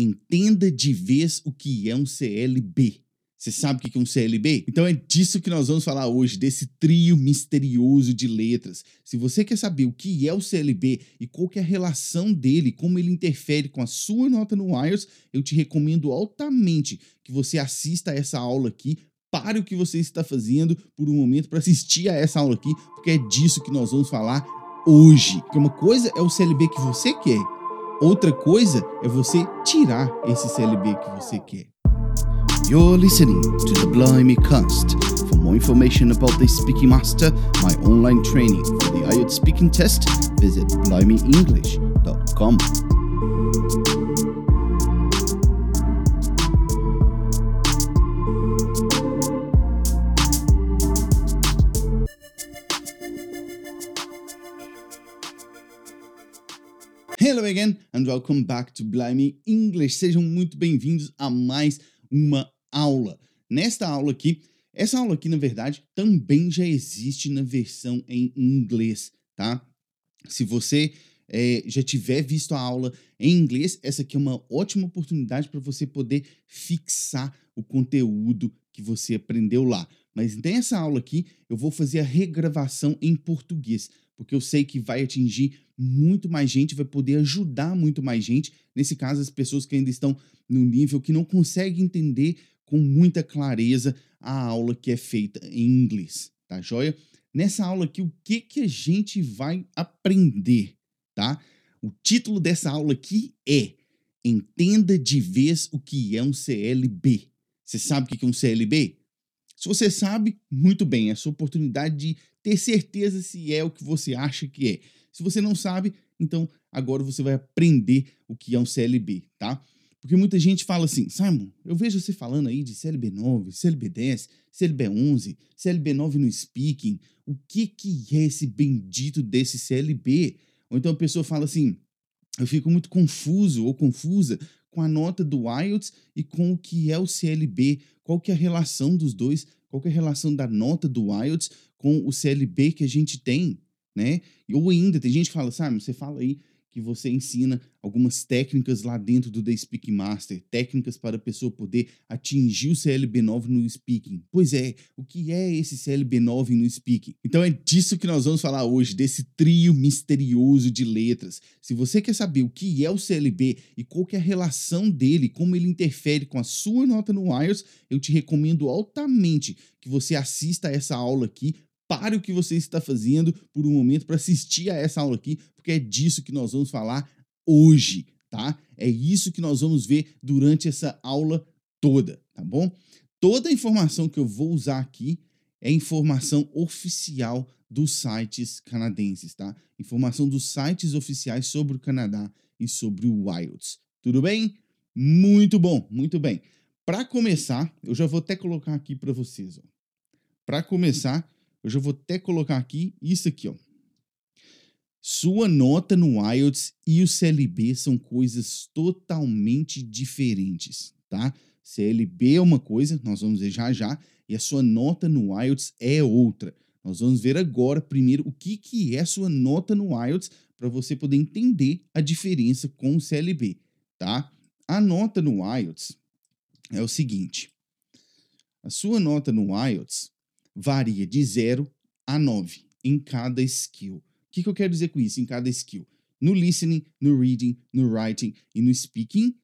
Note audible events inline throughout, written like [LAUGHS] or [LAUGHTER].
entenda de vez o que é um CLB. Você sabe o que é um CLB? Então é disso que nós vamos falar hoje, desse trio misterioso de letras. Se você quer saber o que é o CLB e qual é a relação dele, como ele interfere com a sua nota no IELTS, eu te recomendo altamente que você assista a essa aula aqui, pare o que você está fazendo por um momento para assistir a essa aula aqui, porque é disso que nós vamos falar hoje. Porque uma coisa é o CLB que você quer, outra coisa é você tirar esse CLB que você quer. You're listening to the Blimey Cast. For more information about the Speaking Master, my online training for the IELTS speaking test, visit blimeyenglish.com. Hello again and welcome back to Blimey English. Sejam muito bem-vindos a mais uma aula. Nesta aula aqui, essa aula aqui, na verdade, também já existe na versão em inglês, tá? Se você é, já tiver visto a aula em inglês, essa aqui é uma ótima oportunidade para você poder fixar o conteúdo que você aprendeu lá. Mas nessa aula aqui, eu vou fazer a regravação em português, porque eu sei que vai atingir muito mais gente, vai poder ajudar muito mais gente. Nesse caso, as pessoas que ainda estão no nível que não conseguem entender com muita clareza a aula que é feita em inglês, tá joia? Nessa aula aqui, o que, que a gente vai aprender, tá? O título dessa aula aqui é Entenda de vez o que é um CLB. Você sabe o que é um CLB? Se você sabe, muito bem, é a sua oportunidade de ter certeza se é o que você acha que é. Se você não sabe, então agora você vai aprender o que é um CLB, tá? Porque muita gente fala assim, Simon, eu vejo você falando aí de CLB 9, CLB 10, CLB 11, CLB 9 no speaking. O que que é esse bendito desse CLB? Ou então a pessoa fala assim, eu fico muito confuso ou confusa com a nota do IELTS e com o que é o CLB. Qual que é a relação dos dois? Qual que é a relação da nota do IELTS com o CLB que a gente tem? né? Ou ainda, tem gente que fala, sabe, você fala aí que você ensina algumas técnicas lá dentro do The Speaking Master, técnicas para a pessoa poder atingir o CLB9 no speaking. Pois é, o que é esse CLB9 no speaking? Então é disso que nós vamos falar hoje, desse trio misterioso de letras. Se você quer saber o que é o CLB e qual é a relação dele, como ele interfere com a sua nota no IELTS, eu te recomendo altamente que você assista essa aula aqui pare o que você está fazendo por um momento para assistir a essa aula aqui, porque é disso que nós vamos falar hoje, tá? É isso que nós vamos ver durante essa aula toda, tá bom? Toda a informação que eu vou usar aqui é informação oficial dos sites canadenses, tá? Informação dos sites oficiais sobre o Canadá e sobre o IELTS. Tudo bem? Muito bom, muito bem. Para começar, eu já vou até colocar aqui para vocês. Para começar, eu já vou até colocar aqui isso aqui, ó. Sua nota no IELTS e o CLB são coisas totalmente diferentes, tá? CLB é uma coisa, nós vamos ver já já, e a sua nota no IELTS é outra. Nós vamos ver agora, primeiro, o que, que é sua nota no IELTS para você poder entender a diferença com o CLB, tá? A nota no IELTS é o seguinte. A sua nota no IELTS varia de 0 a 9 em cada skill. O que, que eu quero dizer com isso? Em cada skill. No listening, no reading, no writing e no speaking,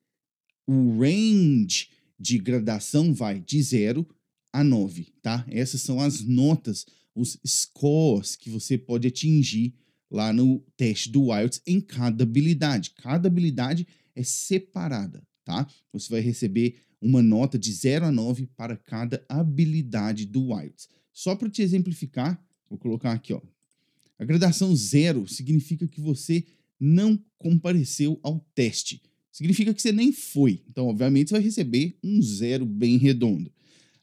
o range de gradação vai de 0 a 9, tá? Essas são as notas, os scores que você pode atingir lá no teste do IELTS em cada habilidade. Cada habilidade é separada, tá? Você vai receber uma nota de 0 a 9 para cada habilidade do IELTS. Só para te exemplificar, vou colocar aqui, ó. A gradação zero significa que você não compareceu ao teste. Significa que você nem foi. Então, obviamente, você vai receber um zero bem redondo.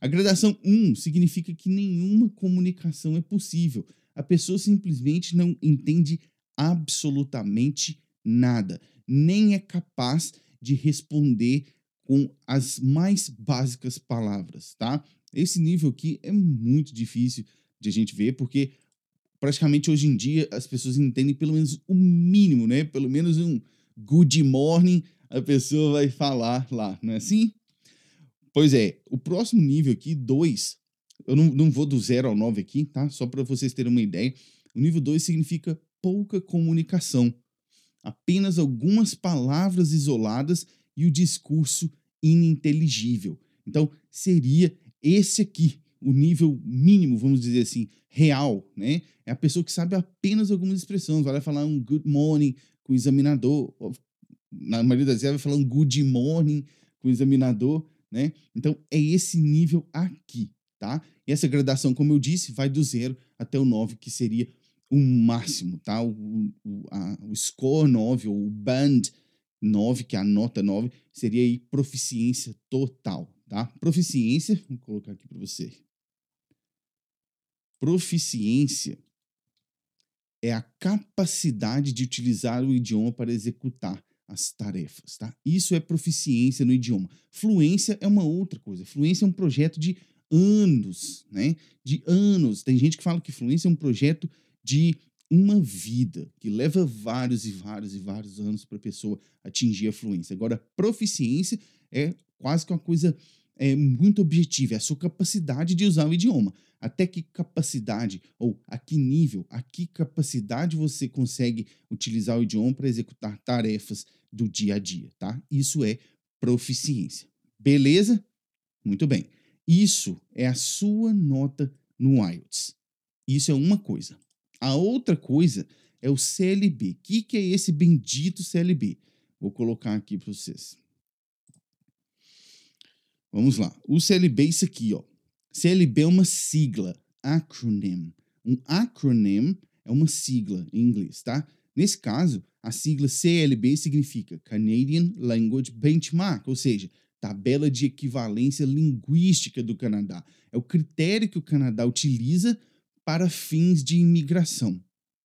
A gradação 1 significa que nenhuma comunicação é possível. A pessoa simplesmente não entende absolutamente nada, nem é capaz de responder com as mais básicas palavras, tá? Esse nível aqui é muito difícil de a gente ver, porque praticamente hoje em dia as pessoas entendem pelo menos o mínimo, né? Pelo menos um good morning, a pessoa vai falar lá, não é assim? Pois é, o próximo nível aqui, 2, eu não, não vou do 0 ao 9 aqui, tá? Só para vocês terem uma ideia. O nível 2 significa pouca comunicação. Apenas algumas palavras isoladas e o discurso ininteligível. Então, seria esse aqui, o nível mínimo, vamos dizer assim, real, né? É a pessoa que sabe apenas algumas expressões, vai falar um good morning com o examinador, na maioria das vezes vai falar um good morning com o examinador, né? Então, é esse nível aqui, tá? E essa gradação, como eu disse, vai do zero até o 9, que seria o máximo, tá? O, o, a, o score 9, ou o band 9, que é a nota 9, seria aí proficiência total, tá? Proficiência, vou colocar aqui para você. Proficiência é a capacidade de utilizar o idioma para executar as tarefas, tá? Isso é proficiência no idioma. Fluência é uma outra coisa. Fluência é um projeto de anos, né? De anos. Tem gente que fala que fluência é um projeto de uma vida, que leva vários e vários e vários anos para a pessoa atingir a fluência. Agora, proficiência é quase que uma coisa é, muito objetiva, é a sua capacidade de usar o idioma. Até que capacidade, ou a que nível, a que capacidade você consegue utilizar o idioma para executar tarefas do dia a dia, tá? Isso é proficiência. Beleza? Muito bem. Isso é a sua nota no IELTS. Isso é uma coisa. A outra coisa é o CLB. O que, que é esse bendito CLB? Vou colocar aqui para vocês. Vamos lá. O CLB é isso aqui, ó. CLB é uma sigla, acronym. Um acronym é uma sigla em inglês, tá? Nesse caso, a sigla CLB significa Canadian Language Benchmark, ou seja, tabela de equivalência linguística do Canadá. É o critério que o Canadá utiliza para fins de imigração,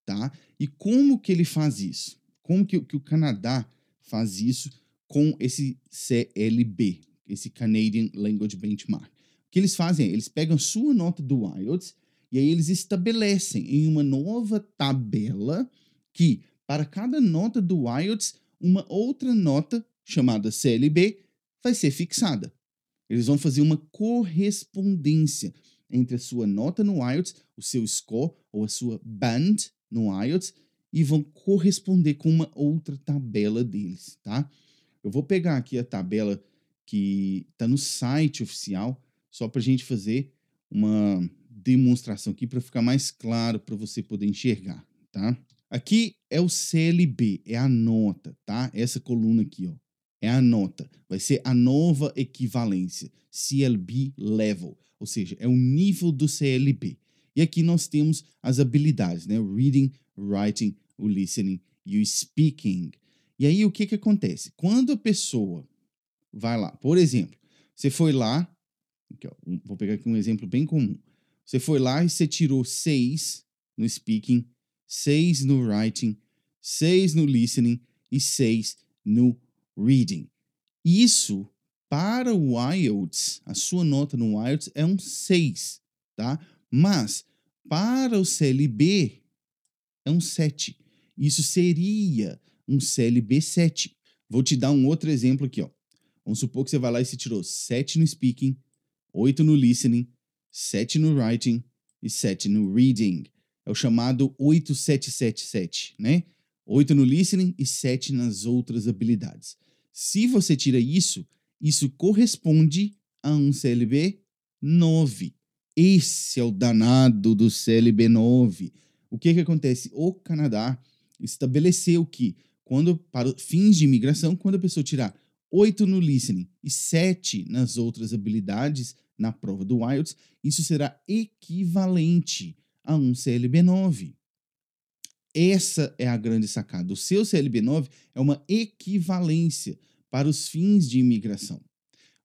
tá? E como que ele faz isso? Como que, que o Canadá faz isso com esse CLB, esse Canadian Language Benchmark? O que eles fazem é, eles pegam a sua nota do IELTS e aí eles estabelecem em uma nova tabela que, para cada nota do IELTS, uma outra nota chamada CLB vai ser fixada. Eles vão fazer uma correspondência entre a sua nota no IELTS, o seu score ou a sua band no IELTS e vão corresponder com uma outra tabela deles, tá? Eu vou pegar aqui a tabela que está no site oficial só para a gente fazer uma demonstração aqui para ficar mais claro para você poder enxergar, tá? Aqui é o CLB, é a nota, tá? Essa coluna aqui, ó é a nota, vai ser a nova equivalência, CLB Level, ou seja, é o nível do CLB. E aqui nós temos as habilidades, né? O reading, writing, o listening e o speaking. E aí o que que acontece? Quando a pessoa vai lá, por exemplo, você foi lá, aqui, ó, vou pegar aqui um exemplo bem comum. Você foi lá e você tirou seis no speaking, seis no writing, seis no listening e seis no reading. Isso, para o IELTS, a sua nota no IELTS é um 6, tá? Mas, para o CLB, é um 7. Isso seria um CLB 7. Vou te dar um outro exemplo aqui, ó. Vamos supor que você vai lá e se tirou 7 no speaking, 8 no listening, 7 no writing e 7 no reading. É o chamado 8777, né? 8 no listening e 7 nas outras habilidades. Se você tira isso, isso corresponde a um CLB 9. Esse é o danado do CLB 9. O que, que acontece? O Canadá estabeleceu que, quando para fins de imigração, quando a pessoa tirar 8 no listening e 7 nas outras habilidades na prova do IELTS, isso será equivalente a um CLB 9. Essa é a grande sacada. O seu CLB 9 é uma equivalência para os fins de imigração.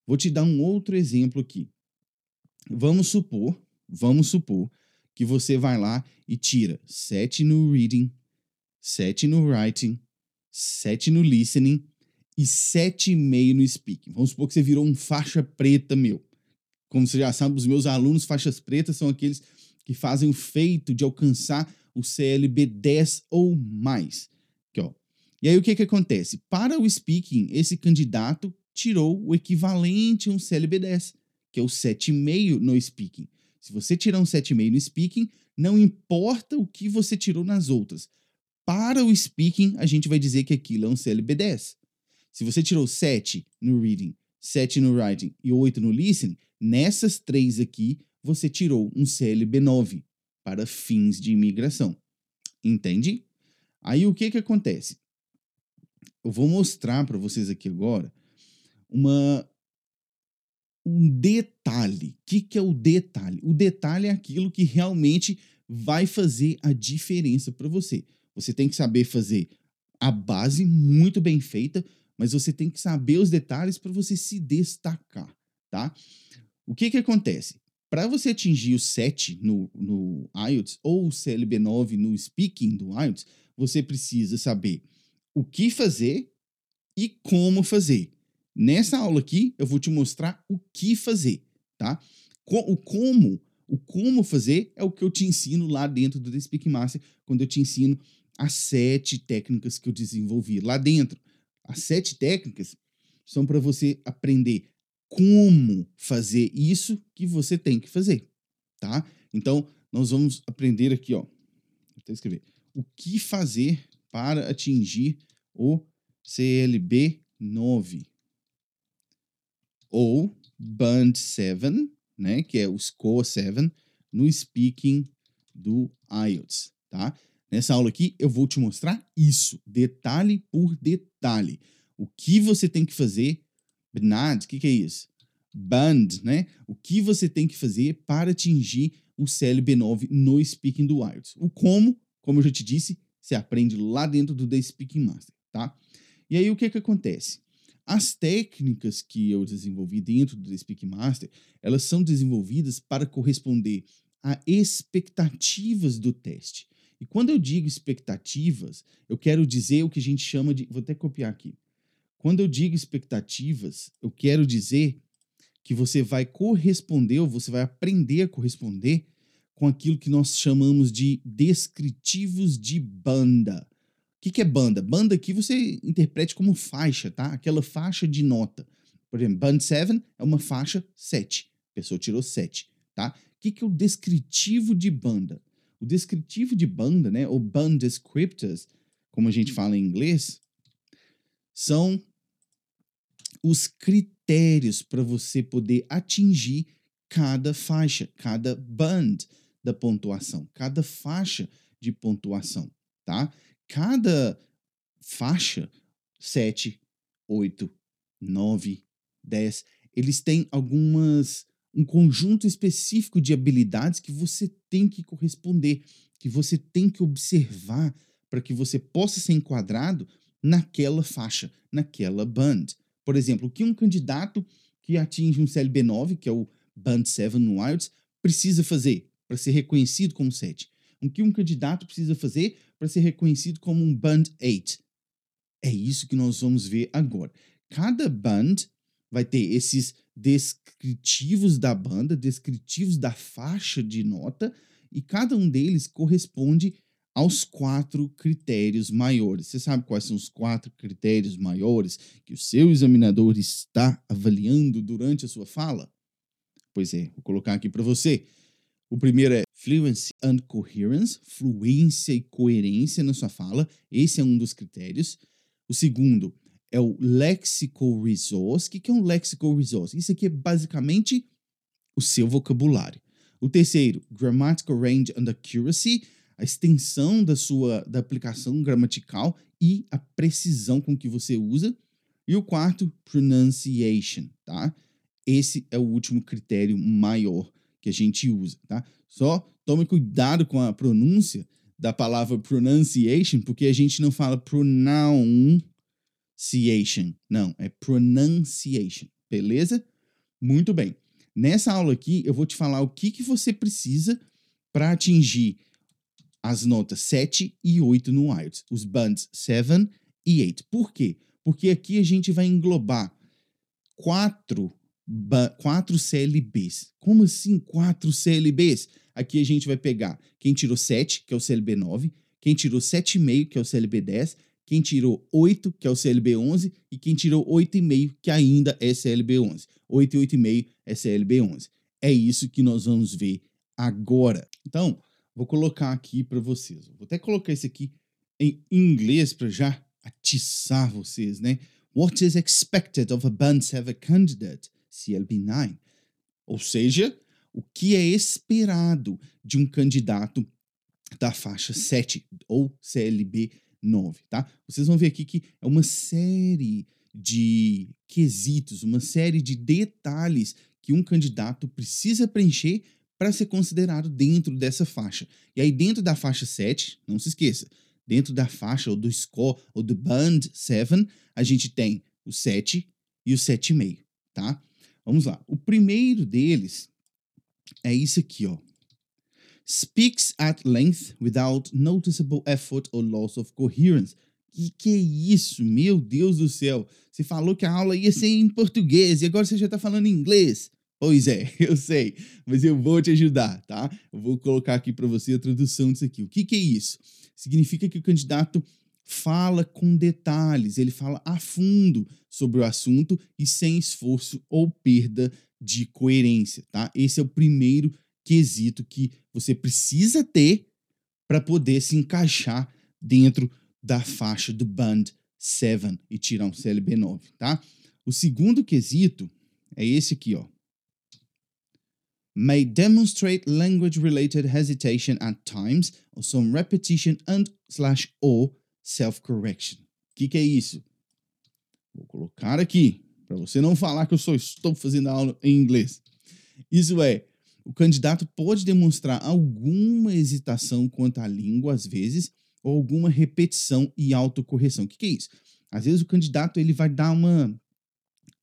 Vou te dar um outro exemplo aqui. Vamos supor, vamos supor que você vai lá e tira 7 no reading, 7 no writing, 7 no listening e 7,5 no speaking. Vamos supor que você virou um faixa preta meu. Como você já sabe, os meus alunos faixas pretas são aqueles que fazem o feito de alcançar o CLB 10 ou mais. Aqui, ó. E aí o que, que acontece? Para o speaking, esse candidato tirou o equivalente a um CLB 10, que é o 7,5 no speaking. Se você tirar um 7,5 no speaking, não importa o que você tirou nas outras. Para o speaking, a gente vai dizer que aquilo é um CLB 10. Se você tirou 7 no reading, 7 no writing e 8 no listening, nessas três aqui, você tirou um CLB 9 para fins de imigração. Entende? Aí o que que acontece? Eu vou mostrar para vocês aqui agora uma um detalhe. O que, que é o detalhe? O detalhe é aquilo que realmente vai fazer a diferença para você. Você tem que saber fazer a base muito bem feita, mas você tem que saber os detalhes para você se destacar, tá? O que que acontece? Para você atingir o 7 no, no IELTS ou o CLB9 no speaking do IELTS, você precisa saber o que fazer e como fazer. Nessa aula aqui, eu vou te mostrar o que fazer, tá? O como, o como fazer é o que eu te ensino lá dentro do The Master, quando eu te ensino as sete técnicas que eu desenvolvi lá dentro. As sete técnicas são para você aprender como fazer isso que você tem que fazer, tá? Então, nós vamos aprender aqui, ó. Vou até escrever. O que fazer para atingir o CLB 9 ou Band 7, né, que é o Score 7, no Speaking do IELTS, tá? Nessa aula aqui eu vou te mostrar isso, detalhe por detalhe. O que você tem que fazer, BNAD, o que, que é isso? Band, né? O que você tem que fazer para atingir o CLB9 no Speaking do IELTS. O como, como eu já te disse, você aprende lá dentro do The Speaking Master, tá? E aí o que que acontece? As técnicas que eu desenvolvi dentro do Speak Master, elas são desenvolvidas para corresponder a expectativas do teste. E quando eu digo expectativas, eu quero dizer o que a gente chama de. Vou até copiar aqui. Quando eu digo expectativas, eu quero dizer que você vai corresponder, ou você vai aprender a corresponder com aquilo que nós chamamos de descritivos de banda que, que é banda? Banda aqui você interprete como faixa, tá? Aquela faixa de nota. Por exemplo, band 7 é uma faixa 7. A pessoa tirou 7, tá? O que, que é o descritivo de banda? O descritivo de banda, né, ou band descriptors, como a gente fala em inglês, são os critérios para você poder atingir cada faixa, cada band da pontuação, cada faixa de pontuação, tá? cada faixa, 7, 8, 9, 10, eles têm algumas um conjunto específico de habilidades que você tem que corresponder, que você tem que observar para que você possa ser enquadrado naquela faixa, naquela band. Por exemplo, o que um candidato que atinge um CLB 9, que é o Band 7 no IELTS, precisa fazer para ser reconhecido como 7? O que um candidato precisa fazer para ser reconhecido como um Band 8. É isso que nós vamos ver agora. Cada band vai ter esses descritivos da banda, descritivos da faixa de nota, e cada um deles corresponde aos quatro critérios maiores. Você sabe quais são os quatro critérios maiores que o seu examinador está avaliando durante a sua fala? Pois é, vou colocar aqui para você. O primeiro é fluency and coherence, fluência e coerência na sua fala. Esse é um dos critérios. O segundo é o lexical resource. O que é um lexical resource? Isso aqui é basicamente o seu vocabulário. O terceiro, grammatical range and accuracy, a extensão da sua da aplicação gramatical e a precisão com que você usa. E o quarto, pronunciation, tá? Esse é o último critério maior que a gente usa, tá? Só tome cuidado com a pronúncia da palavra pronunciation, porque a gente não fala pronunciation, não, é pronunciation, beleza? Muito bem. Nessa aula aqui, eu vou te falar o que, que você precisa para atingir as notas 7 e 8 no IELTS, os bands 7 e 8. Por quê? Porque aqui a gente vai englobar quatro quatro CLBs. Como assim quatro CLBs? Aqui a gente vai pegar quem tirou 7, que é o CLB 9, quem tirou 7,5, que é o CLB 10, quem tirou 8, que é o CLB 11, e quem tirou 8,5, que ainda é CLB 11. 8 e 8,5 é CLB 11. É isso que nós vamos ver agora. Então, vou colocar aqui para vocês. Vou até colocar isso aqui em inglês para já atiçar vocês, né? What is expected of a Band 7 candidate, CLB 9? Ou seja, o que é esperado de um candidato da faixa 7 ou CLB 9, tá? Vocês vão ver aqui que é uma série de quesitos, uma série de detalhes que um candidato precisa preencher para ser considerado dentro dessa faixa. E aí, dentro da faixa 7, não se esqueça, dentro da faixa ou do score ou do band 7, a gente tem o 7 e o 7,5, tá? Vamos lá. O primeiro deles é isso aqui, ó. Speaks at length without noticeable effort or loss of coherence. Que que é isso? Meu Deus do céu. Você falou que a aula ia ser em português e agora você já está falando em inglês. Pois é, [LAUGHS] eu sei, mas eu vou te ajudar, tá? Eu vou colocar aqui para você a tradução disso aqui. O que, que é isso? Significa que o candidato fala com detalhes, ele fala a fundo sobre o assunto e sem esforço ou perda de coerência, tá? Esse é o primeiro quesito que você precisa ter para poder se encaixar dentro da faixa do Band 7 e tirar um CLB 9, tá? O segundo quesito é esse aqui, ó. May demonstrate language-related hesitation at times, or some repetition and slash or self-correction. O que, que é isso? Vou colocar aqui para você não falar que eu só estou fazendo aula em inglês. Isso é, o candidato pode demonstrar alguma hesitação quanto à língua, às vezes, ou alguma repetição e autocorreção. O que, que é isso? Às vezes o candidato ele vai dar uma,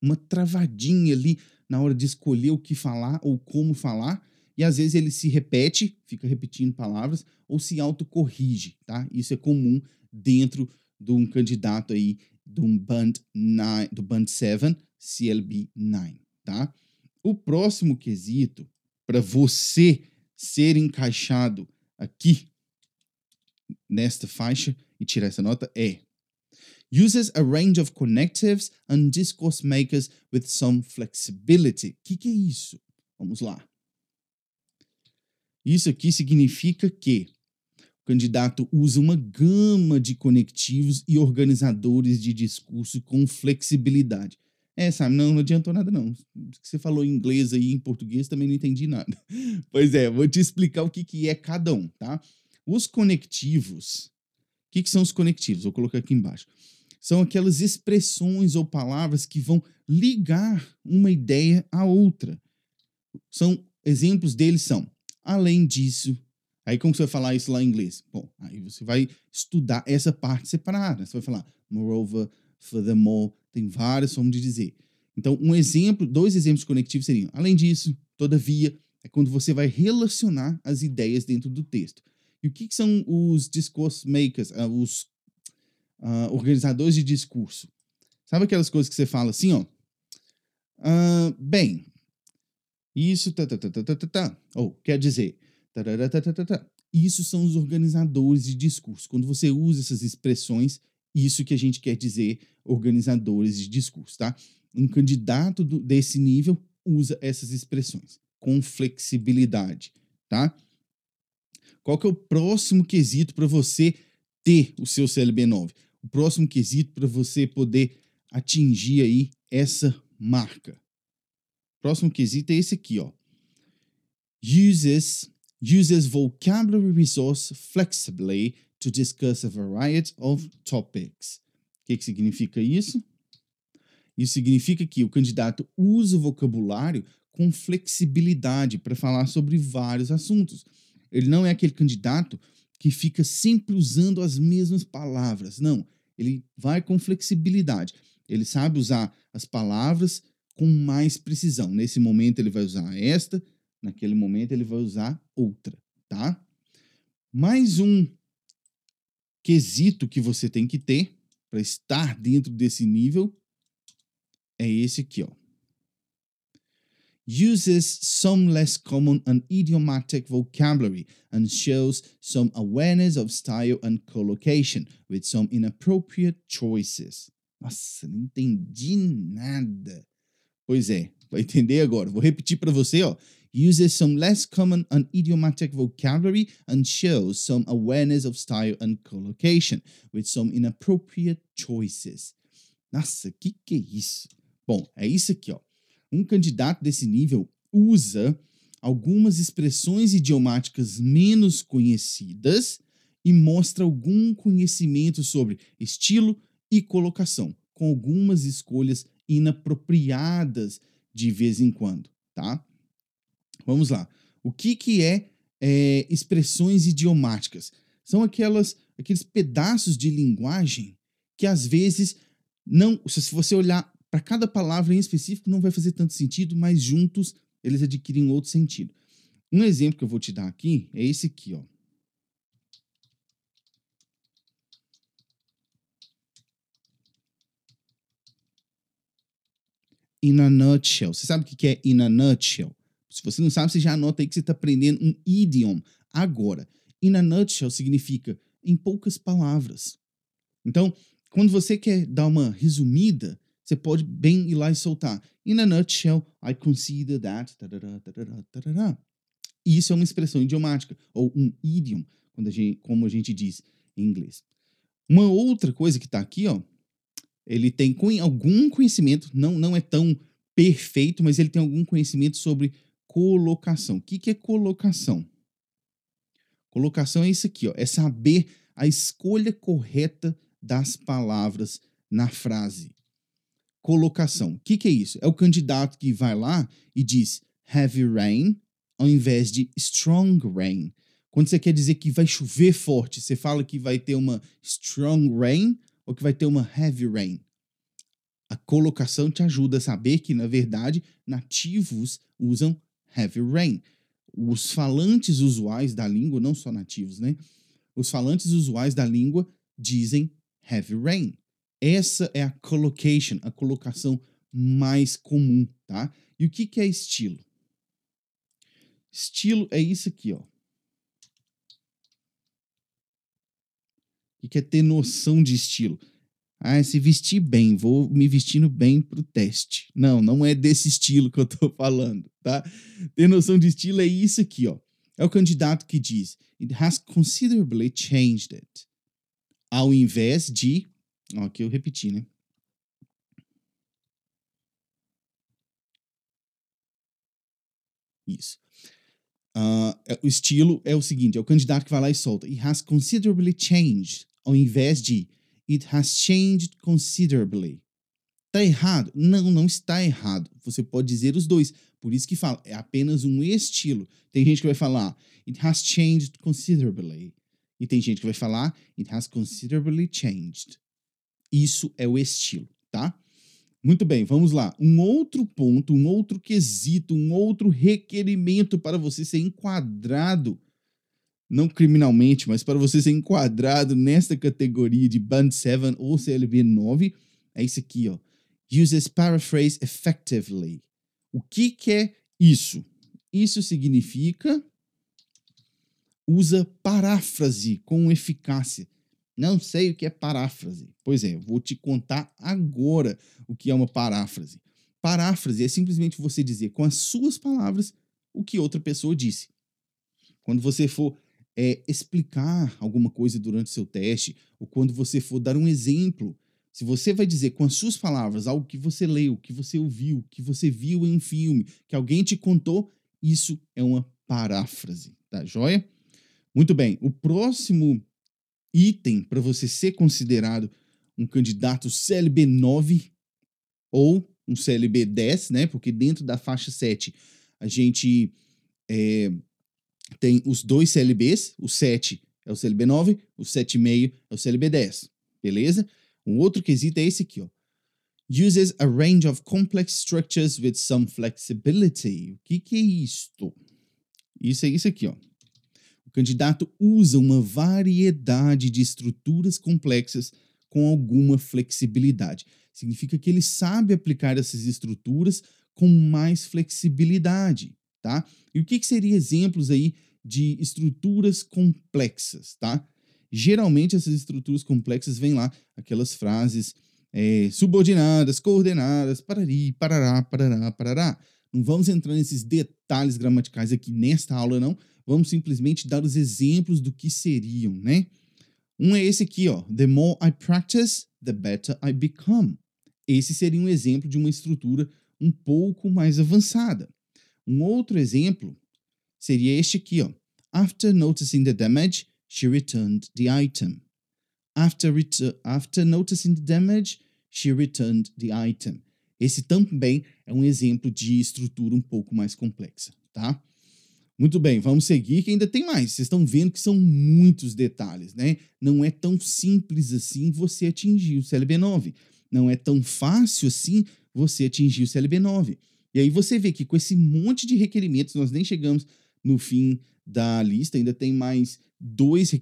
uma travadinha ali na hora de escolher o que falar ou como falar, e às vezes ele se repete, fica repetindo palavras, ou se autocorrige, tá? Isso é comum dentro de um candidato aí do Band 9, do Band 7 CLB 9, tá? O próximo quesito para você ser encaixado aqui nesta faixa e tirar essa nota é uses a range of connectives and discourse makers with some flexibility. O que, que é isso? Vamos lá. Isso aqui significa que candidato usa uma gama de conectivos e organizadores de discurso com flexibilidade. É, sabe, não, não adiantou nada não. Você falou em inglês aí, em português, também não entendi nada. [LAUGHS] Pois é, vou te explicar o que, que é cada um, tá? Os conectivos, o que, que são os conectivos? Vou colocar aqui embaixo. São aquelas expressões ou palavras que vão ligar uma ideia à outra. São exemplos deles são, além disso, Aí como você vai falar isso lá em inglês? Bom, aí você vai estudar essa parte separada. Você vai falar moreover, furthermore, tem várias formas de dizer. Então, um exemplo, dois exemplos conectivos seriam, além disso, todavia, é quando você vai relacionar as ideias dentro do texto. E o que, que são os discourse makers, uh, os uh, organizadores de discurso? Sabe aquelas coisas que você fala assim, ó? Uh, bem, isso, tá, tá, tá, tá, tá, tá, tá. Ou, quer dizer, isso são os organizadores de discurso. Quando você usa essas expressões, isso que a gente quer dizer organizadores de discurso, tá? Um candidato do, desse nível usa essas expressões com flexibilidade, tá? Qual que é o próximo quesito para você ter o seu CLB9? O próximo quesito para você poder atingir aí essa marca. Próximo quesito é esse aqui, ó. Uses uses vocabulary resource flexibly to discuss a variety of topics. O que, que significa isso? Isso significa que o candidato usa o vocabulário com flexibilidade para falar sobre vários assuntos. Ele não é aquele candidato que fica sempre usando as mesmas palavras. Não, ele vai com flexibilidade. Ele sabe usar as palavras com mais precisão. Nesse momento ele vai usar esta, naquele momento ele vai usar outra, tá? Mais um quesito que você tem que ter para estar dentro desse nível é esse aqui, ó. uses some less common and idiomatic vocabulary and shows some awareness of style and collocation with some inappropriate choices. Nossa, não entendi nada. Pois é, vai entender agora. Vou repetir para você, ó. Uses some less common and idiomatic vocabulary and shows some awareness of style and collocation with some inappropriate choices. Nossa, que que é isso? Bom, é isso aqui, ó. Um candidato desse nível usa algumas expressões idiomáticas menos conhecidas e mostra algum conhecimento sobre estilo e colocação, com algumas escolhas inapropriadas de vez em quando, tá? Vamos lá. O que, que é, é expressões idiomáticas? São aquelas, aqueles pedaços de linguagem que às vezes não, se você olhar para cada palavra em específico, não vai fazer tanto sentido, mas juntos eles adquirem outro sentido. Um exemplo que eu vou te dar aqui é esse aqui, ó. In a nutshell. Você sabe o que é in a nutshell? Se você não sabe, você já anota aí que você está aprendendo um idiom agora. In a nutshell significa em poucas palavras. Então, quando você quer dar uma resumida, você pode bem ir lá e soltar. In a nutshell, I consider that. Isso é uma expressão idiomática, ou um idiom, quando a gente, como a gente diz em inglês. Uma outra coisa que está aqui, ó, ele tem algum conhecimento, não, não é tão perfeito, mas ele tem algum conhecimento sobre colocação. O que, que é colocação? Colocação é isso aqui, ó, é saber a escolha correta das palavras na frase. Colocação. O que, que é isso? É o candidato que vai lá e diz heavy rain ao invés de strong rain. Quando você quer dizer que vai chover forte, você fala que vai ter uma strong rain ou que vai ter uma heavy rain. A colocação te ajuda a saber que, na verdade, nativos usam heavy rain. Os falantes usuais da língua, não só nativos, né? Os falantes usuais da língua dizem heavy rain. Essa é a collocation, a colocação mais comum, tá? E o que, que é estilo? Estilo é isso aqui, ó. O que é ter noção de estilo? Ah, é se vestir bem, vou me vestindo bem pro teste. Não, não é desse estilo que eu tô [LAUGHS] falando, tá? Ter noção de estilo é isso aqui, ó. É o candidato que diz: It has considerably changed it ao invés de. Ó, aqui eu repeti, né? Isso. Uh, o estilo é o seguinte: é o candidato que vai lá e solta. It has considerably changed, ao invés de It has changed considerably. Tá errado? Não, não está errado. Você pode dizer os dois. Por isso que fala, é apenas um estilo. Tem gente que vai falar, It has changed considerably. E tem gente que vai falar, it has considerably changed. Isso é o estilo, tá? Muito bem, vamos lá. Um outro ponto, um outro quesito, um outro requerimento para você ser enquadrado, não criminalmente, mas para você ser enquadrado nesta categoria de Band 7 ou CLB 9, é isso aqui, ó. Uses paraphrase effectively. O que, que é isso? Isso significa usa paráfrase com eficácia. Não sei o que é paráfrase. Pois é, vou te contar agora o que é uma paráfrase. Paráfrase é simplesmente você dizer com as suas palavras o que outra pessoa disse. Quando você for é, explicar alguma coisa durante seu teste, ou quando você for dar um exemplo, se você vai dizer com as suas palavras algo que você leu, que você ouviu, que você viu em um filme, que alguém te contou, isso é uma paráfrase, tá joia? Muito bem, o próximo item para você ser considerado um candidato CLB 9 ou um CLB 10, né? Porque dentro da faixa 7 a gente é, tem os dois CLBs, o 7 é o CLB 9, o 7,5 é o CLB 10, beleza? Um outro quesito é esse aqui, ó. Uses a range of complex structures with some flexibility. O que, que é isto? Isso é isso aqui, ó. O candidato usa uma variedade de estruturas complexas com alguma flexibilidade. Significa que ele sabe aplicar essas estruturas com mais flexibilidade, tá? E o que, que seria exemplos aí de estruturas complexas, tá? Geralmente essas estruturas complexas vêm lá aquelas frases é, subordinadas, coordenadas, parari, parará, parará, parará. Não vamos entrar nesses detalhes gramaticais aqui nesta aula, não. Vamos simplesmente dar os exemplos do que seriam, né? Um é esse aqui, ó. The more I practice, the better I become. Esse seria um exemplo de uma estrutura um pouco mais avançada. Um outro exemplo seria este aqui, ó. After noticing the damage, she returned the item. After, after noticing the damage, she returned the item. Esse também é um exemplo de estrutura um pouco mais complexa, tá? Muito bem, vamos seguir que ainda tem mais. Vocês estão vendo que são muitos detalhes, né? Não é tão simples assim você atingir o CLB9. Não é tão fácil assim você atingir o CLB9. E aí você vê que com esse monte de requerimentos, nós nem chegamos no fim da lista, ainda tem mais dois,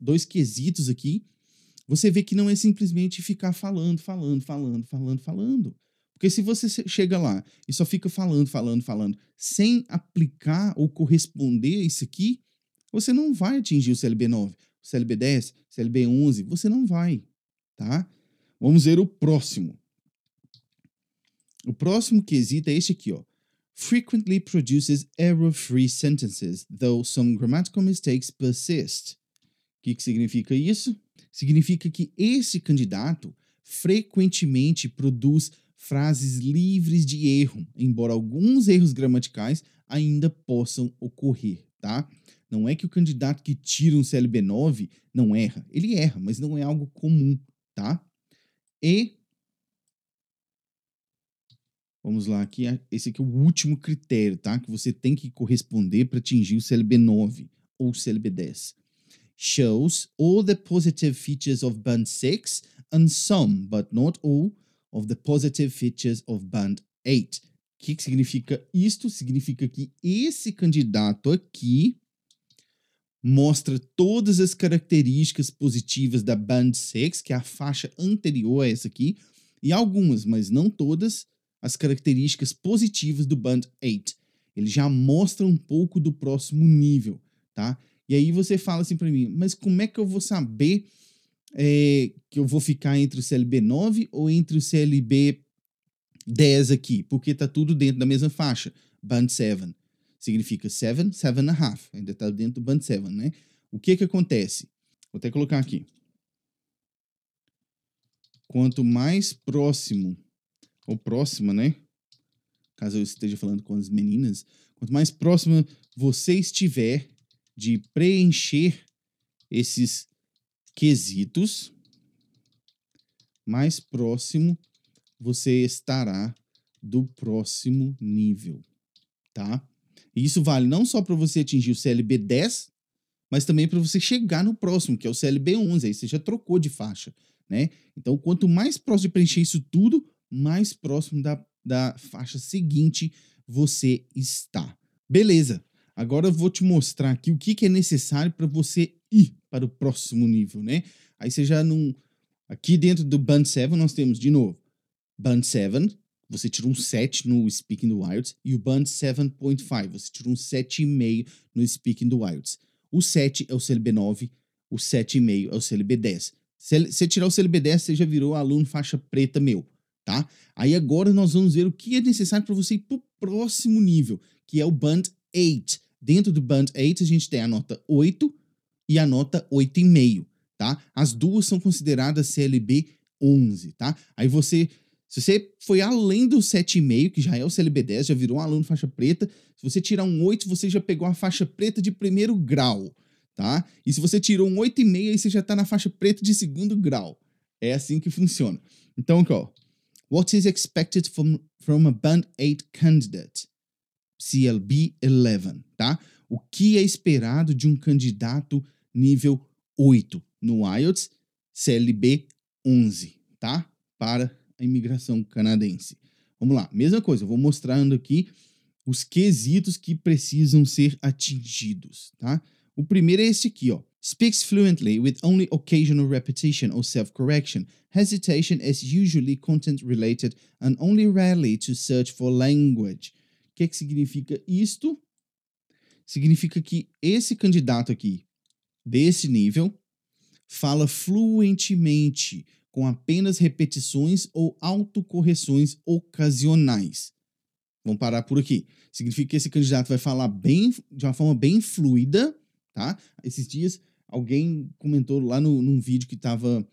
dois quesitos aqui. Você vê que não é simplesmente ficar falando, falando, falando, falando, falando. Porque se você chega lá e só fica falando, falando, falando, sem aplicar ou corresponder a isso aqui, você não vai atingir o CLB 9, o CLB 10, o CLB 11, você não vai, tá? Vamos ver o próximo. O próximo quesito é este aqui, ó. Frequently produces error-free sentences, though some grammatical mistakes persist. O que, que significa isso? Significa que esse candidato frequentemente produz frases livres de erro, embora alguns erros gramaticais ainda possam ocorrer, tá? Não é que o candidato que tira um CLB 9 não erra, ele erra, mas não é algo comum, tá? E Vamos lá, aqui, esse aqui é o último critério, tá? Que você tem que corresponder para atingir o CLB 9 ou CLB 10. Shows all the positive features of band 6 and some, but not all, of the positive features of band 8. O que, que significa isto? Significa que esse candidato aqui mostra todas as características positivas da Band 6, que é a faixa anterior a essa aqui, e algumas, mas não todas, as características positivas do Band 8. Ele já mostra um pouco do próximo nível, tá? E aí você fala assim para mim, mas como é que eu vou saber é, que eu vou ficar entre o CLB 9 ou entre o CLB 10 aqui? Porque tá tudo dentro da mesma faixa, Band 7. Significa 7, 7 and a half. Ainda tá dentro do Band 7, né? O que que acontece? Vou até colocar aqui. Quanto mais próximo ou próxima, né? Caso eu esteja falando com as meninas, quanto mais próxima você estiver de preencher esses quesitos, mais próximo você estará do próximo nível, tá? E isso vale não só para você atingir o CLB 10, mas também para você chegar no próximo, que é o CLB 11, aí você já trocou de faixa, né? Então, quanto mais próximo de preencher isso tudo, mais próximo da, da faixa seguinte você está. Beleza, agora eu vou te mostrar aqui o que, que é necessário para você ir para o próximo nível, né? Aí você já não... Aqui dentro do Band 7 nós temos, de novo, Band 7, você tira um 7 no Speaking the Wilds, e o Band 7.5, você tira um 7,5 no Speaking the Wilds. O 7 é o CLB 9, o 7,5 é o CLB 10. Se você tirar o CLB 10, você já virou aluno faixa preta meu tá? Aí agora nós vamos ver o que é necessário para você ir para o próximo nível, que é o Band 8. Dentro do Band 8 a gente tem a nota 8 e a nota 8,5, tá? As duas são consideradas CLB 11, tá? Aí você, se você foi além do 7,5, que já é o CLB 10, já virou um aluno faixa preta, se você tirar um 8, você já pegou a faixa preta de primeiro grau, tá? E se você tirou um 8,5, aí você já tá na faixa preta de segundo grau. É assim que funciona. Então, aqui, ó, What is expected from, from a Band 8 candidate? CLB 11, tá? O que é esperado de um candidato nível 8 no IELTS CLB 11, tá? Para a imigração canadense. Vamos lá, mesma coisa, eu vou mostrando aqui os quesitos que precisam ser atingidos, tá? O primeiro é esse aqui, ó. Speaks fluently with only occasional repetition or self correction. Hesitation is usually content related and only rarely to search for language. O que, que significa isto? Significa que esse candidato aqui, desse nível, fala fluentemente, com apenas repetições ou autocorreções ocasionais. Vamos parar por aqui. Significa que esse candidato vai falar bem, de uma forma bem fluida, tá? Esses dias alguém comentou lá no, num vídeo que estava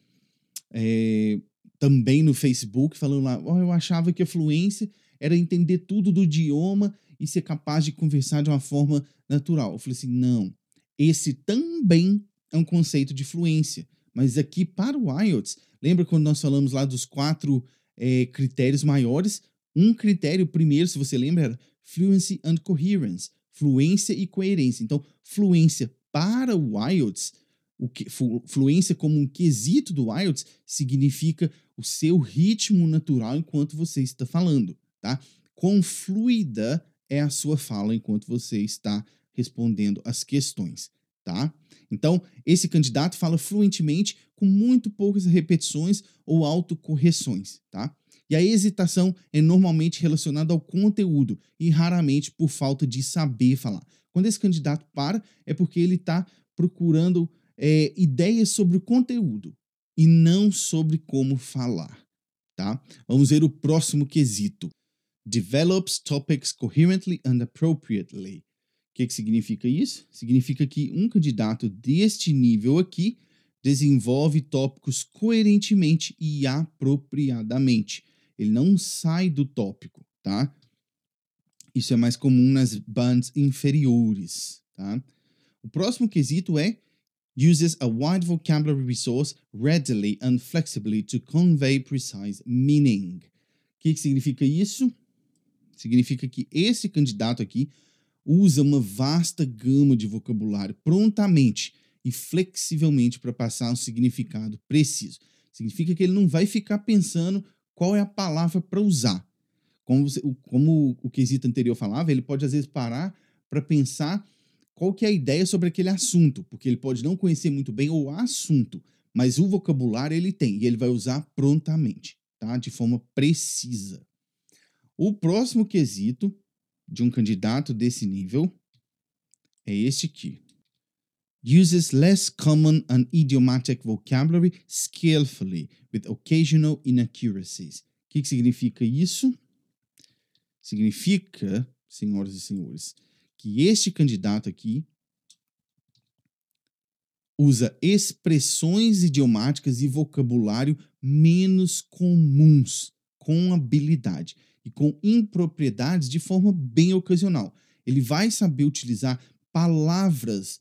é, também no Facebook, falando lá, oh, eu achava que a fluência era entender tudo do idioma e ser capaz de conversar de uma forma natural. Eu falei assim, não, esse também é um conceito de fluência, mas aqui para o IELTS, lembra quando nós falamos lá dos quatro é, critérios maiores? Um critério primeiro, se você lembra, era fluency and coherence, fluência e coerência. Então, fluência para o IELTS, o que, fluência como um quesito do IELTS significa o seu ritmo natural enquanto você está falando, tá? Quão fluida é a sua fala enquanto você está respondendo as questões, tá? Então, esse candidato fala fluentemente com muito poucas repetições ou autocorreções, tá? E a hesitação é normalmente relacionada ao conteúdo e raramente por falta de saber falar. Quando esse candidato para, é porque ele está procurando é, ideias sobre o conteúdo e não sobre como falar, tá? Vamos ver o próximo quesito. Develops topics coherently and appropriately. O que, que significa isso? Significa que um candidato deste nível aqui desenvolve tópicos coerentemente e apropriadamente. Ele não sai do tópico, tá? Isso é mais comum nas bands inferiores, tá? O próximo quesito é uses a wide vocabulary resource readily and flexibly to convey precise meaning. O que, que significa isso? Significa que esse candidato aqui usa uma vasta gama de vocabulário prontamente e flexivelmente para passar um significado preciso. Significa que ele não vai ficar pensando qual é a palavra para usar. Como, você, como o quesito anterior falava, ele pode às vezes parar para pensar qual que é a ideia sobre aquele assunto, porque ele pode não conhecer muito bem o assunto, mas o vocabulário ele tem e ele vai usar prontamente, tá? De forma precisa. O próximo quesito de um candidato desse nível é este aqui. Uses less common and idiomatic vocabulary skillfully with occasional inaccuracies. O que, que significa isso? Significa, senhoras e senhores, que este candidato aqui usa expressões idiomáticas e vocabulário menos comuns, com habilidade e com impropriedades de forma bem ocasional. Ele vai saber utilizar palavras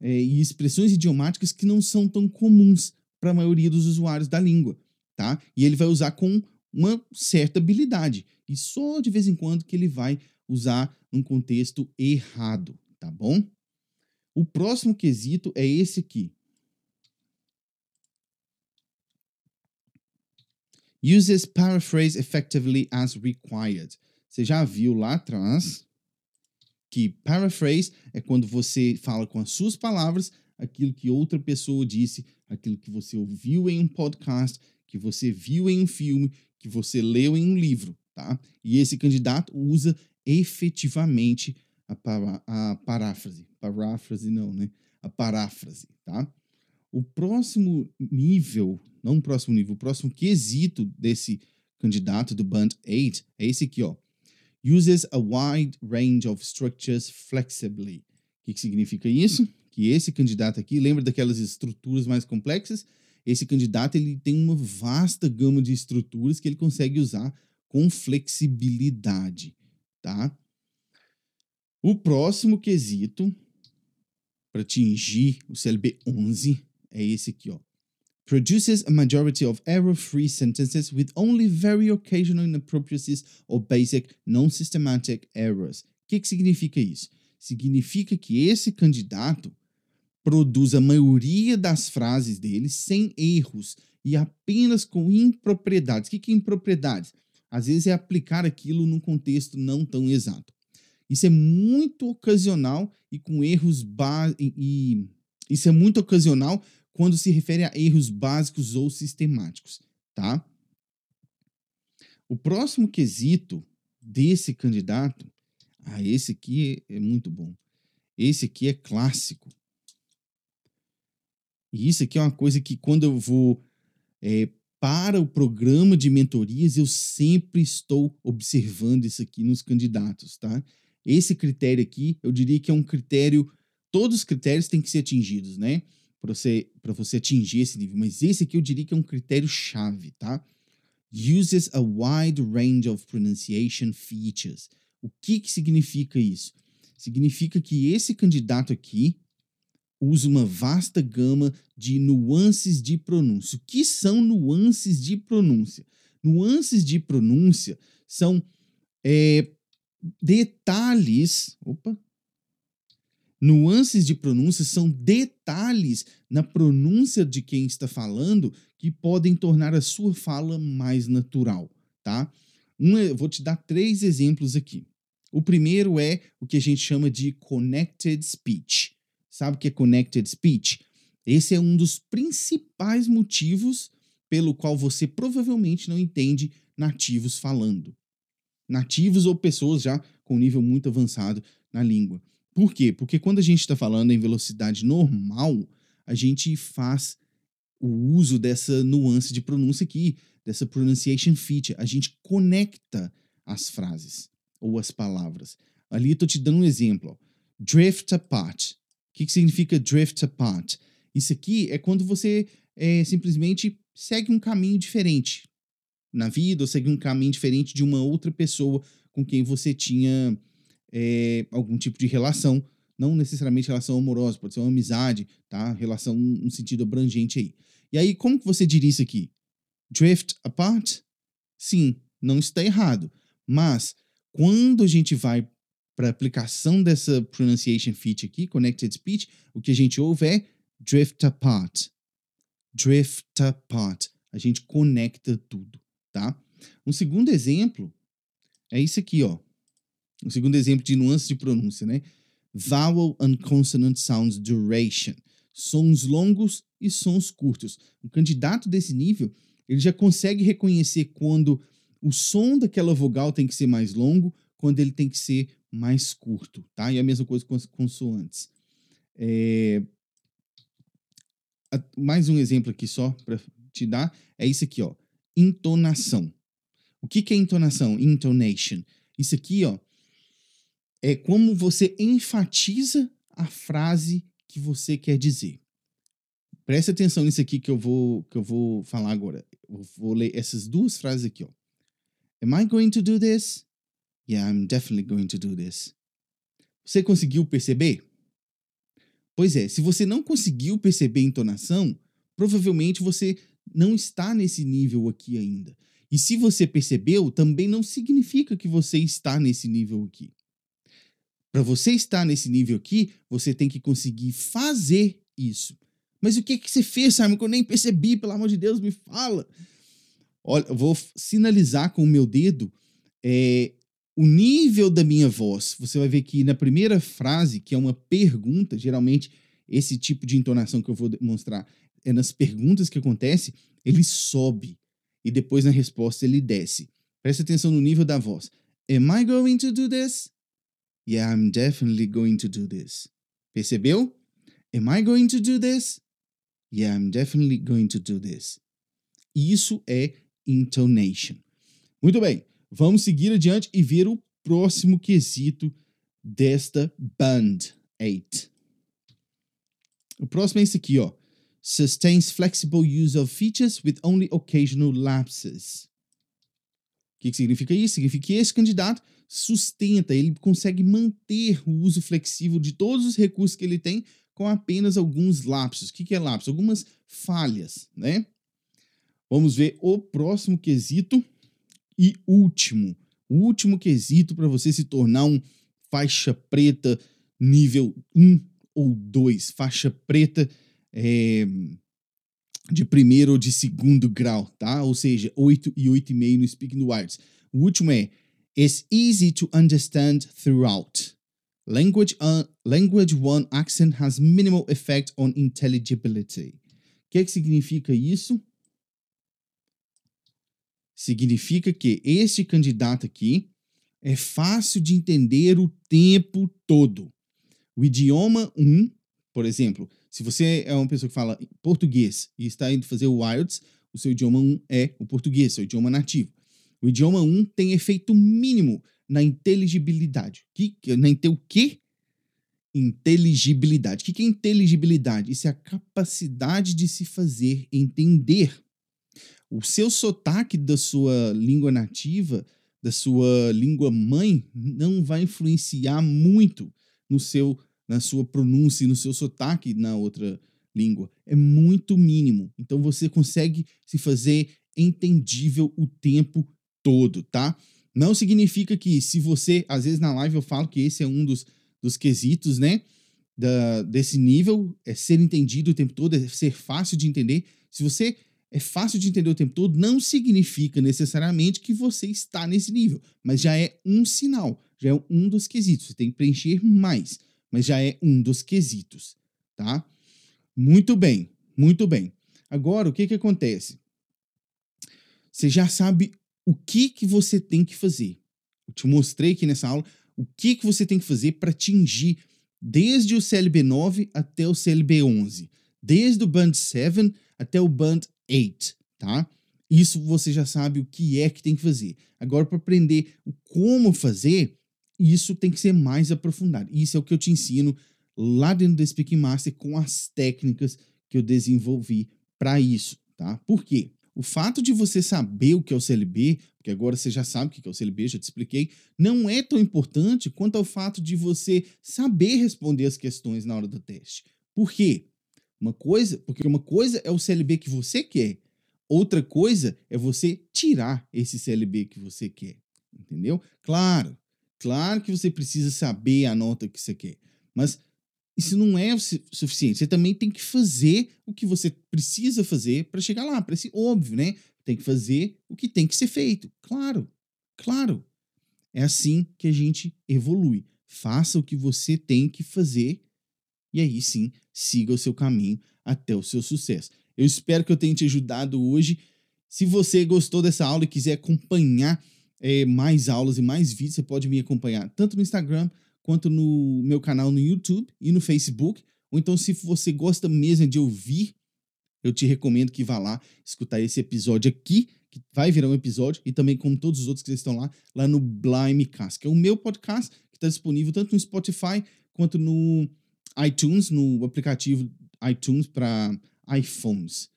é, e expressões idiomáticas que não são tão comuns para a maioria dos usuários da língua, tá? E ele vai usar com uma certa habilidade. E só de vez em quando que ele vai usar num contexto errado, tá bom? O próximo quesito é esse aqui. Uses paraphrase effectively as required. Você já viu lá atrás que paraphrase é quando você fala com as suas palavras aquilo que outra pessoa disse, aquilo que você ouviu em um podcast, que você viu em um filme, que você leu em um livro, tá? E esse candidato usa efetivamente a, para, a paráfrase. Paráfrase não, né? A paráfrase, tá? O próximo nível, não o próximo nível, o próximo quesito desse candidato do Band 8 é esse aqui, ó. Uses a wide range of structures flexibly. O que, que significa isso? Que esse candidato aqui, lembra daquelas estruturas mais complexas? Esse candidato ele tem uma vasta gama de estruturas que ele consegue usar com flexibilidade, tá? O próximo quesito para atingir o CLB 11 é esse aqui, ó. Produces a majority of error-free sentences with only very occasional inappropriacies or basic non-systematic errors. O que, que significa isso? Significa que esse candidato produz a maioria das frases dele sem erros e apenas com impropriedades. O que, é impropriedades? Às vezes é aplicar aquilo num contexto não tão exato. Isso é muito ocasional e com erros e, e Isso é muito ocasional quando se refere a erros básicos ou sistemáticos, tá? O próximo quesito desse candidato, ah, esse aqui é muito bom. Esse aqui é clássico. E isso aqui é uma coisa que quando eu vou é, para o programa de mentorias, eu sempre estou observando isso aqui nos candidatos, tá? Esse critério aqui, eu diria que é um critério, todos os critérios têm que ser atingidos, né? Para você, você atingir esse nível. Mas esse aqui eu diria que é um critério chave, tá? Uses a wide range of pronunciation features. O que, que significa isso? Significa que esse candidato aqui, usa uma vasta gama de nuances de pronúncia. O que são nuances de pronúncia? Nuances de pronúncia são é, detalhes. Opa! Nuances de pronúncia são detalhes na pronúncia de quem está falando que podem tornar a sua fala mais natural, tá? Um, vou te dar três exemplos aqui. O primeiro é o que a gente chama de connected speech. Sabe o que é connected speech? Esse é um dos principais motivos pelo qual você provavelmente não entende nativos falando. Nativos ou pessoas já com nível muito avançado na língua. Por quê? Porque quando a gente está falando em velocidade normal, a gente faz o uso dessa nuance de pronúncia aqui, dessa pronunciation feature. A gente conecta as frases ou as palavras. Ali estou te dando um exemplo. Ó. Drift apart que, que significa drift apart? Isso aqui é quando você é, simplesmente segue um caminho diferente na vida, ou segue um caminho diferente de uma outra pessoa com quem você tinha é, algum tipo de relação, não necessariamente relação amorosa, pode ser uma amizade, tá? Relação um sentido abrangente aí. E aí, como que você diria isso aqui? Drift apart? Sim, não está errado. Mas quando a gente vai para aplicação dessa pronunciation feature aqui, connected speech, o que a gente ouve é drift apart. Drift apart. A gente conecta tudo, tá? Um segundo exemplo é isso aqui, ó. Um segundo exemplo de nuance de pronúncia, né? Vowel and consonant sounds duration. Sons longos e sons curtos. O candidato desse nível, ele já consegue reconhecer quando o som daquela vogal tem que ser mais longo, quando ele tem que ser mais curto, tá? E a mesma coisa com as consoantes. É... Mais um exemplo aqui só para te dar é isso aqui, ó. Entonação. O que, que é entonação? Intonation. Isso aqui, ó, é como você enfatiza a frase que você quer dizer. Preste atenção nisso aqui que eu vou que eu vou falar agora. Eu vou ler essas duas frases aqui, ó. Am I going to do this? Yeah, I'm definitely going to do this. Você conseguiu perceber? Pois é, se você não conseguiu perceber a entonação, provavelmente você não está nesse nível aqui ainda. E se você percebeu, também não significa que você está nesse nível aqui. Para você estar nesse nível aqui, você tem que conseguir fazer isso. Mas o que, que você fez, Simon, que eu nem percebi? Pelo amor de Deus, me fala. Olha, eu vou sinalizar com o meu dedo é, o nível da minha voz. Você vai ver que na primeira frase, que é uma pergunta, geralmente esse tipo de entonação que eu vou demonstrar é nas perguntas que acontece, ele sobe e depois na resposta ele desce. Preste atenção no nível da voz. Am I going to do this? Yeah, I'm definitely going to do this. Percebeu? Am I going to do this? Yeah, I'm definitely going to do this. Isso é intonation. Muito bem. Vamos seguir adiante e ver o próximo quesito desta Band 8. O próximo é esse aqui, ó. Sustains flexible use of features with only occasional lapses. O que, que significa isso? Significa que esse candidato sustenta, ele consegue manter o uso flexível de todos os recursos que ele tem com apenas alguns lapsos. O que, que é lapso? Algumas falhas, né? Vamos ver o próximo quesito e último, o último quesito para você se tornar um faixa preta nível 1 ou 2, faixa preta é, de primeiro ou de segundo grau, tá? Ou seja, 8 e 8,5 no Speaking Words. O último é It's easy to understand throughout. Language, uh, language one accent has minimal effect on intelligibility. O que, que significa isso? Significa que este candidato aqui é fácil de entender o tempo todo. O idioma 1, um, por exemplo, se você é uma pessoa que fala português e está indo fazer o IELTS, o seu idioma 1 um é o português, seu idioma nativo. O idioma 1 um tem efeito mínimo na inteligibilidade. Que, na o quê? Inteligibilidade. O que é inteligibilidade? Isso é a capacidade de se fazer entender. O seu sotaque da sua língua nativa, da sua língua mãe, não vai influenciar muito no seu, na sua pronúncia e no seu sotaque na outra língua. É muito mínimo. Então você consegue se fazer entendível o tempo todo, tá? Não significa que se você, às vezes na live eu falo que esse é um dos, dos quesitos, né? Da, desse nível, é ser entendido o tempo todo, é ser fácil de entender. Se você é fácil de entender o tempo todo, não significa necessariamente que você está nesse nível, mas já é um sinal, já é um dos quesitos. Você tem que preencher mais, mas já é um dos quesitos, tá? Muito bem, muito bem. Agora, o que que acontece? Você já sabe o que que você tem que fazer. Eu te mostrei aqui nessa aula o que que você tem que fazer para atingir desde o CLB 9 até o CLB 11, desde o Band 7 até o Band 8, tá? Isso você já sabe o que é que tem que fazer. Agora, para aprender o como fazer, isso tem que ser mais aprofundado. Isso é o que eu te ensino lá dentro do Speaking Master com as técnicas que eu desenvolvi para isso, tá? Por quê? O fato de você saber o que é o CLB, porque agora você já sabe o que é o CLB, já te expliquei, não é tão importante quanto ao fato de você saber responder as questões na hora do teste. Por quê? Uma coisa, porque uma coisa é o CLB que você quer, outra coisa é você tirar esse CLB que você quer, entendeu? Claro, claro que você precisa saber a nota que você quer, mas isso não é o suficiente. Você também tem que fazer o que você precisa fazer para chegar lá. Parece óbvio, né? Tem que fazer o que tem que ser feito. Claro, claro. É assim que a gente evolui. Faça o que você tem que fazer e aí sim siga o seu caminho até o seu sucesso. Eu espero que eu tenha te ajudado hoje. Se você gostou dessa aula e quiser acompanhar é, mais aulas e mais vídeos, você pode me acompanhar tanto no Instagram quanto no meu canal no YouTube e no Facebook. Ou então, se você gosta mesmo de ouvir, eu te recomendo que vá lá escutar esse episódio aqui, que vai virar um episódio, e também como todos os outros que estão lá, lá no Blimecast, que é o meu podcast, que está disponível tanto no Spotify quanto no iTunes, no aplicativo iTunes para iPhones.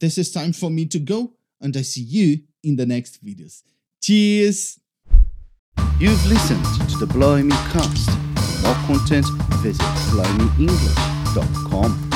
This is time for me to go, and I see you in the next videos. Cheers! You've listened to the Blimey Cast. For more content, visit blimey.english.com.